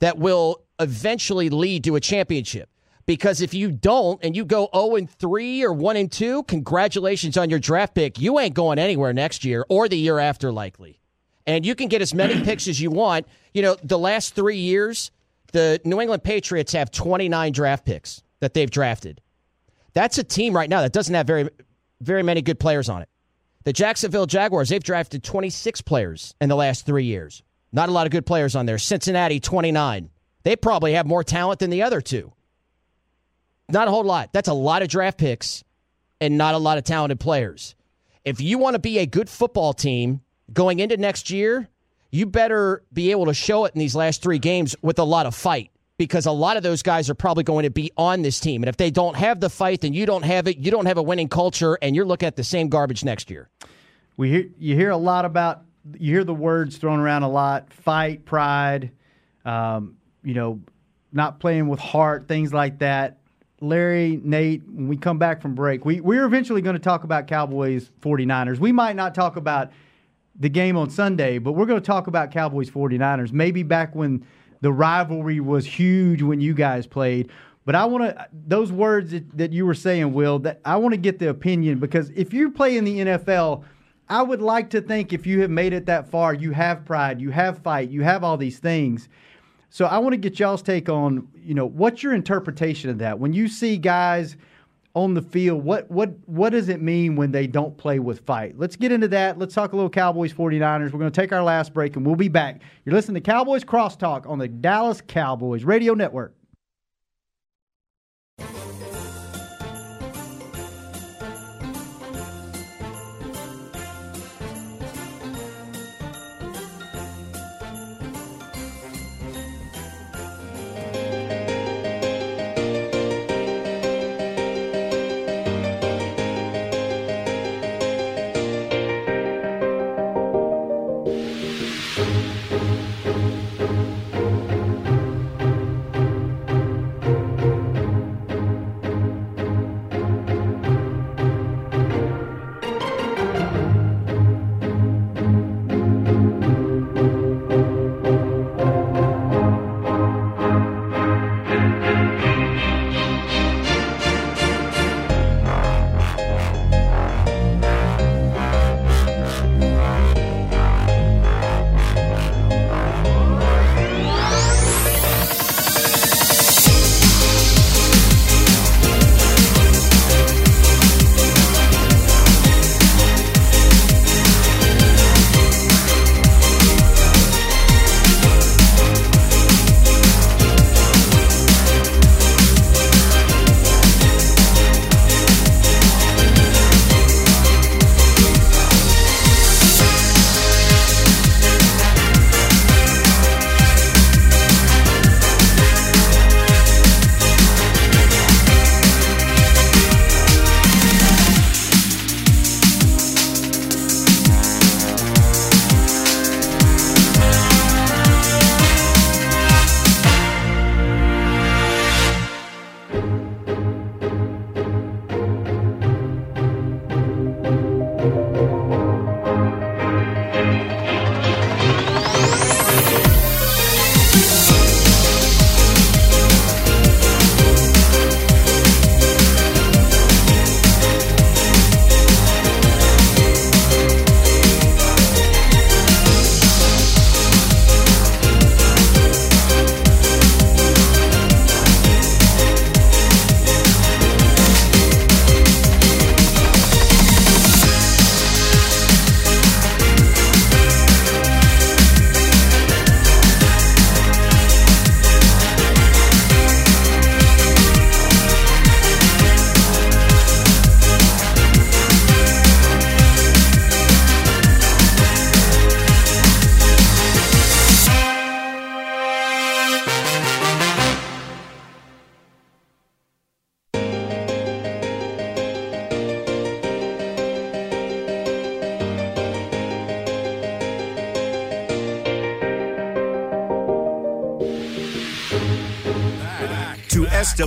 that will eventually lead to a championship? Because if you don't and you go 0 and 3 or 1 and 2, congratulations on your draft pick. You ain't going anywhere next year or the year after, likely. And you can get as many picks as you want. You know, the last three years, the New England Patriots have 29 draft picks that they've drafted. That's a team right now that doesn't have very, very many good players on it. The Jacksonville Jaguars, they've drafted 26 players in the last three years. Not a lot of good players on there. Cincinnati, 29. They probably have more talent than the other two. Not a whole lot. That's a lot of draft picks and not a lot of talented players. If you want to be a good football team going into next year, you better be able to show it in these last three games with a lot of fight because a lot of those guys are probably going to be on this team. And if they don't have the fight, then you don't have it. You don't have a winning culture, and you're looking at the same garbage next year. We hear you hear a lot about you hear the words thrown around a lot: fight, pride, um, you know, not playing with heart, things like that. Larry, Nate, when we come back from break, we, we're eventually going to talk about Cowboys 49ers. We might not talk about the game on Sunday, but we're going to talk about Cowboys 49ers. Maybe back when the rivalry was huge when you guys played. But I want to those words that, that you were saying, Will. That I want to get the opinion because if you play in the NFL, I would like to think if you have made it that far, you have pride, you have fight, you have all these things. So I want to get y'all's take on, you know, what's your interpretation of that when you see guys on the field, what what what does it mean when they don't play with fight? Let's get into that. Let's talk a little Cowboys 49ers. We're going to take our last break and we'll be back. You're listening to Cowboys Crosstalk on the Dallas Cowboys Radio Network.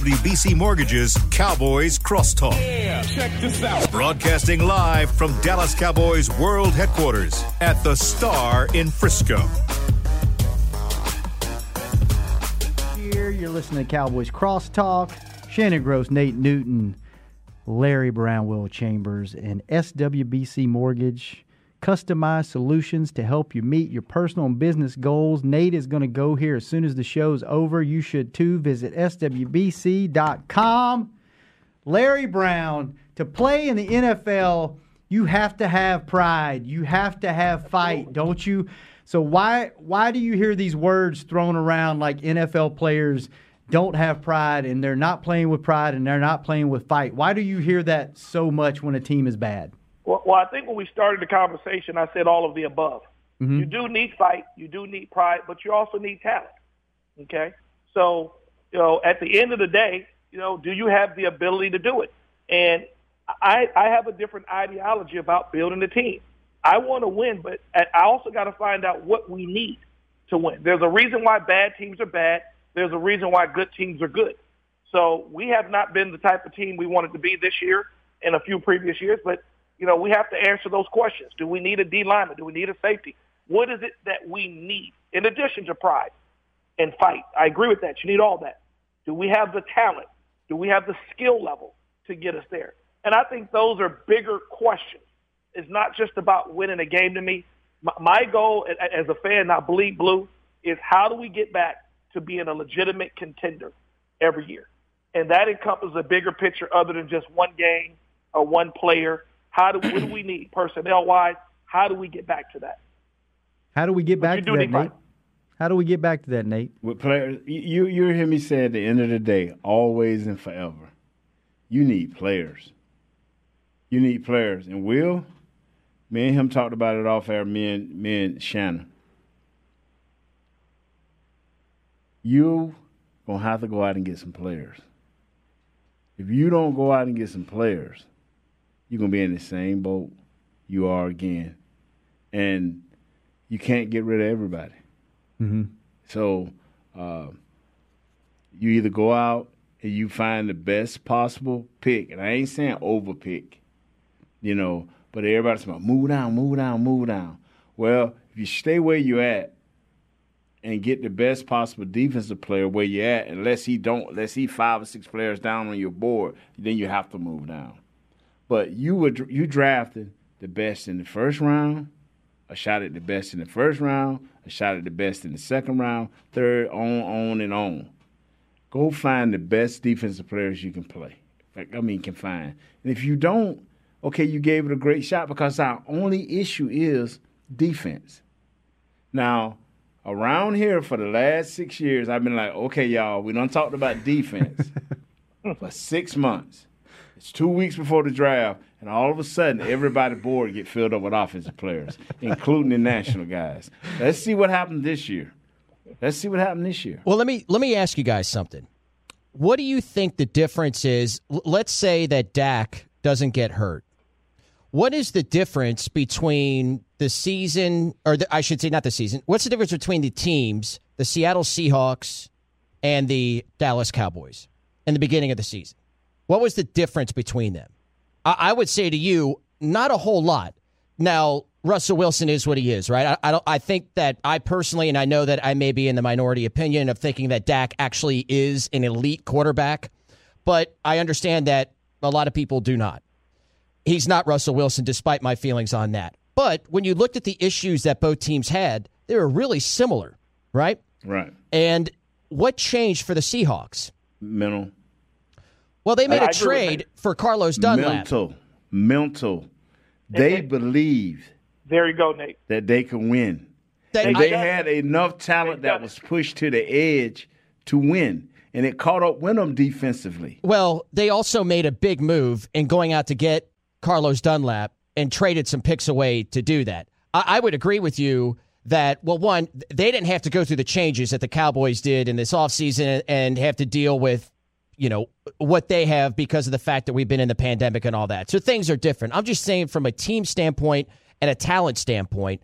SWBC Mortgage's Cowboys Crosstalk. Yeah, check this out. Broadcasting live from Dallas Cowboys World Headquarters at the Star in Frisco. Here, you're listening to Cowboys Crosstalk. Shannon Gross, Nate Newton, Larry Brown, Will Chambers, and SWBC Mortgage customized solutions to help you meet your personal and business goals. Nate is going to go here as soon as the show's over. You should too. Visit swbc.com. Larry Brown, to play in the NFL, you have to have pride. You have to have fight, don't you? So why why do you hear these words thrown around like NFL players don't have pride and they're not playing with pride and they're not playing with fight? Why do you hear that so much when a team is bad? Well, well, I think when we started the conversation, I said all of the above. Mm-hmm. You do need fight, you do need pride, but you also need talent. Okay, so you know, at the end of the day, you know, do you have the ability to do it? And I, I have a different ideology about building a team. I want to win, but I also got to find out what we need to win. There's a reason why bad teams are bad. There's a reason why good teams are good. So we have not been the type of team we wanted to be this year and a few previous years, but you know, we have to answer those questions. Do we need a D lineman? Do we need a safety? What is it that we need in addition to pride and fight? I agree with that. You need all that. Do we have the talent? Do we have the skill level to get us there? And I think those are bigger questions. It's not just about winning a game to me. My goal as a fan, not bleed blue, is how do we get back to being a legitimate contender every year? And that encompasses a bigger picture other than just one game or one player how do what do we need personnel wise? How do we get back to that? How do we get back to that, Nate? How do we get back to that, Nate? With players, you you hear me say at the end of the day, always and forever, you need players. You need players, and Will, me and him talked about it off air. Me and me and Shannon. You gonna have to go out and get some players. If you don't go out and get some players, you're gonna be in the same boat you are again, and you can't get rid of everybody. Mm-hmm. So uh, you either go out and you find the best possible pick, and I ain't saying over pick, you know, but everybody's about move down, move down, move down. Well, if you stay where you're at and get the best possible defensive player where you're at, unless he don't, unless he five or six players down on your board, then you have to move down. But you were you drafted the best in the first round, a shot at the best in the first round, a shot at the best in the second round, third, on, on, and on. Go find the best defensive players you can play. I mean, can find. And if you don't, okay, you gave it a great shot because our only issue is defense. Now, around here for the last six years, I've been like, okay, y'all, we don't talk about defense for six months. It's two weeks before the draft, and all of a sudden, everybody board get filled up with offensive players, including the national guys. Let's see what happened this year. Let's see what happened this year. Well, let me let me ask you guys something. What do you think the difference is? Let's say that Dak doesn't get hurt. What is the difference between the season, or the, I should say, not the season? What's the difference between the teams, the Seattle Seahawks and the Dallas Cowboys, in the beginning of the season? What was the difference between them? I, I would say to you, not a whole lot. Now, Russell Wilson is what he is, right? I, I, don't. I think that I personally, and I know that I may be in the minority opinion of thinking that Dak actually is an elite quarterback, but I understand that a lot of people do not. He's not Russell Wilson, despite my feelings on that. But when you looked at the issues that both teams had, they were really similar, right? Right. And what changed for the Seahawks? Mental. Well, they made I, a I trade for Carlos Dunlap. Mental, mental. They, believe. There you go, Nate. That they can win. They, they had enough talent that was pushed to the edge to win, and it caught up with them defensively. Well, they also made a big move in going out to get Carlos Dunlap and traded some picks away to do that. I, I would agree with you that, well, one, they didn't have to go through the changes that the Cowboys did in this offseason and have to deal with you know what they have because of the fact that we've been in the pandemic and all that. So things are different. I'm just saying from a team standpoint and a talent standpoint,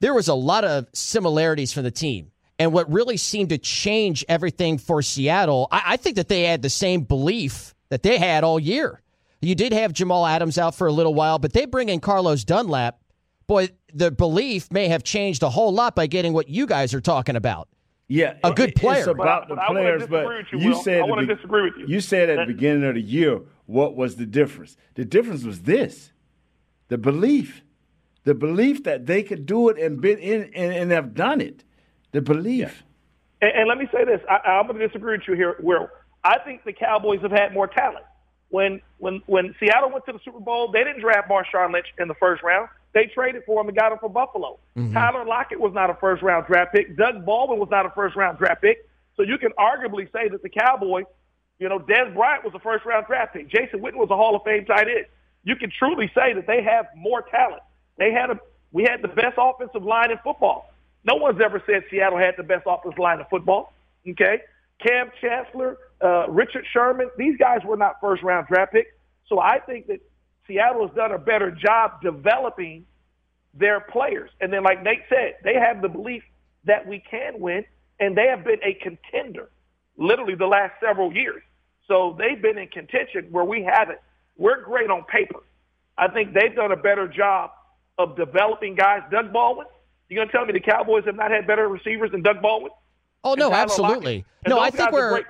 there was a lot of similarities from the team. And what really seemed to change everything for Seattle, I, I think that they had the same belief that they had all year. You did have Jamal Adams out for a little while, but they bring in Carlos Dunlap. Boy, the belief may have changed a whole lot by getting what you guys are talking about. Yeah, a good player. It's about but, the but players, but you, you said I want to disagree with you. You said at the beginning of the year what was the difference? The difference was this: the belief, the belief that they could do it and been in and, and have done it. The belief. Yeah. And, and, let me say this: I, am going to disagree with you here. Will I think the Cowboys have had more talent? When when when Seattle went to the Super Bowl, they didn't draft Marshawn Lynch in the first round. They traded for him and got him from Buffalo. Mm-hmm. Tyler Lockett was not a first round draft pick. Doug Baldwin was not a first round draft pick. So you can arguably say that the Cowboys, you know, Dez Bryant was a first round draft pick. Jason Witten was a Hall of Fame tight end. You can truly say that they have more talent. They had a we had the best offensive line in football. No one's ever said Seattle had the best offensive line in football. Okay, Kam Chancellor, uh, Richard Sherman, these guys were not first round draft picks. So I think that Seattle has done a better job developing their players. And then, like Nate said, they have the belief that we can win, and they have been a contender literally the last several years. So they've been in contention where we haven't. We're great on paper. I think they've done a better job of developing guys. Doug Baldwin, you going to tell me the Cowboys have not had better receivers than Doug Baldwin? Oh no, absolutely. No, I think we're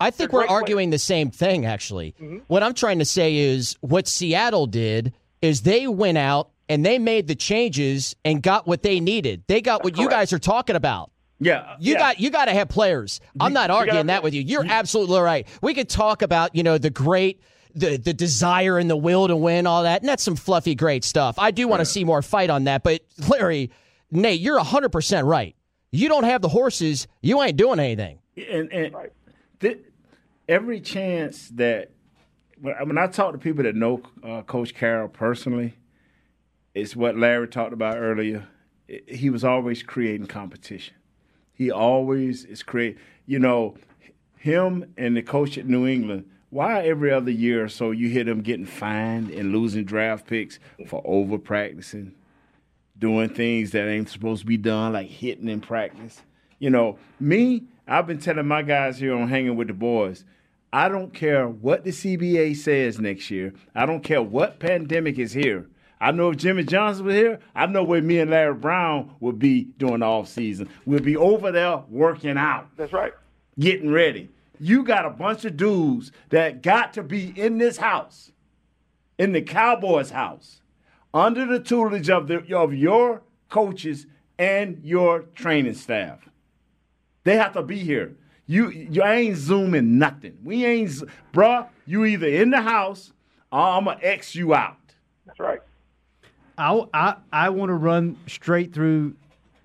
I think They're we're arguing players. the same thing actually. Mm-hmm. What I'm trying to say is what Seattle did is they went out and they made the changes and got what they needed. They got what you guys are talking about. Yeah, you yeah. got you got to have players. I'm not arguing that with you. You're absolutely right. We could talk about you know the great the the desire and the will to win, all that, and that's some fluffy great stuff. I do want to see more fight on that, but Larry, Nate, you're 100 percent right. You don't have the horses, you ain't doing anything. And, and th- every chance that when I talk to people that know uh, Coach Carroll personally, it's what Larry talked about earlier. He was always creating competition. He always is create. You know, him and the coach at New England. Why every other year or so you hear them getting fined and losing draft picks for over practicing, doing things that ain't supposed to be done, like hitting in practice. You know, me, I've been telling my guys here on Hanging with the Boys, I don't care what the CBA says next year. I don't care what pandemic is here. I know if Jimmy Johnson was here, I know where me and Larry Brown would be during the off season. We'll be over there working out. That's right. Getting ready. You got a bunch of dudes that got to be in this house, in the Cowboys' house, under the tutelage of, the, of your coaches and your training staff. They have to be here. You, you ain't zooming nothing. We ain't, bruh, you either in the house or I'm going to X you out. That's right. I, I, I want to run straight through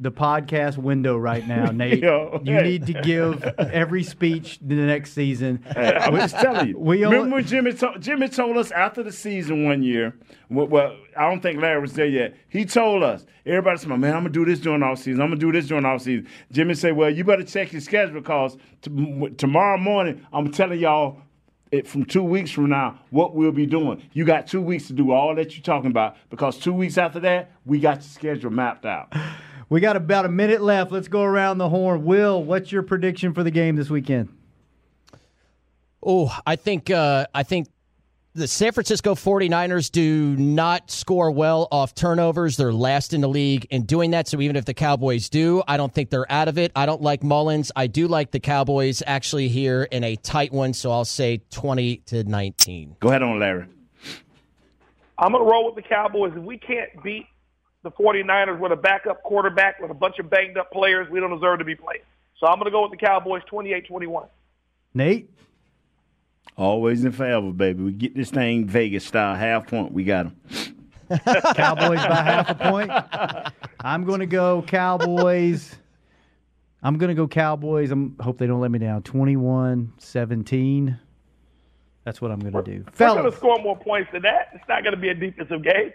the podcast window right now, Nate. Yo, you hey. need to give every speech the next season. Hey, I'm just telling you. We Remember only- when Jimmy, to- Jimmy told us after the season one year, well, well, I don't think Larry was there yet. He told us, everybody said, man, I'm going to do this during off season. I'm going to do this during off season. Jimmy said, well, you better check your schedule because t- tomorrow morning, I'm telling y'all it, from two weeks from now what we'll be doing. You got two weeks to do all that you're talking about because two weeks after that, we got your schedule mapped out. We got about a minute left. Let's go around the horn. Will, what's your prediction for the game this weekend? Oh, I think uh, I think the San Francisco 49ers do not score well off turnovers. They're last in the league in doing that. So even if the Cowboys do, I don't think they're out of it. I don't like Mullens. I do like the Cowboys actually here in a tight one. So I'll say 20 to 19. Go ahead on, Larry. I'm going to roll with the Cowboys. If we can't beat the 49ers with a backup quarterback with a bunch of banged up players, we don't deserve to be playing. So I'm going to go with the Cowboys 28 21. Nate? Always and forever, baby. We get this thing Vegas style, half point. We got them. Cowboys by half a point. I'm going to go Cowboys. I'm going to go Cowboys. I hope they don't let me down. 21 17. That's what I'm going to do. We're going to score more points than that. It's not going to be a defensive game.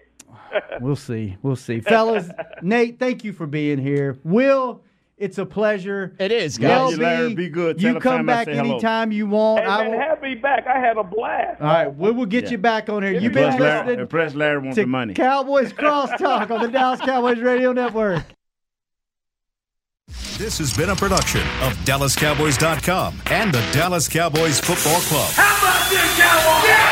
We'll see. We'll see. Fellas, Nate, thank you for being here. Will, it's a pleasure. It is, guys. LB, Larry, be good. Tell You come back anytime you want. Hey, I man, will, have me back. I had a blast. all right, we will get Yeah. you back on here. Give You've been back. Press Larry, listening Press Larry wants to the money. Cowboys Crosstalk on the Dallas Cowboys Radio Network. This has been a production of DallasCowboys.com and the Dallas Cowboys Football Club. How about this, Cowboys?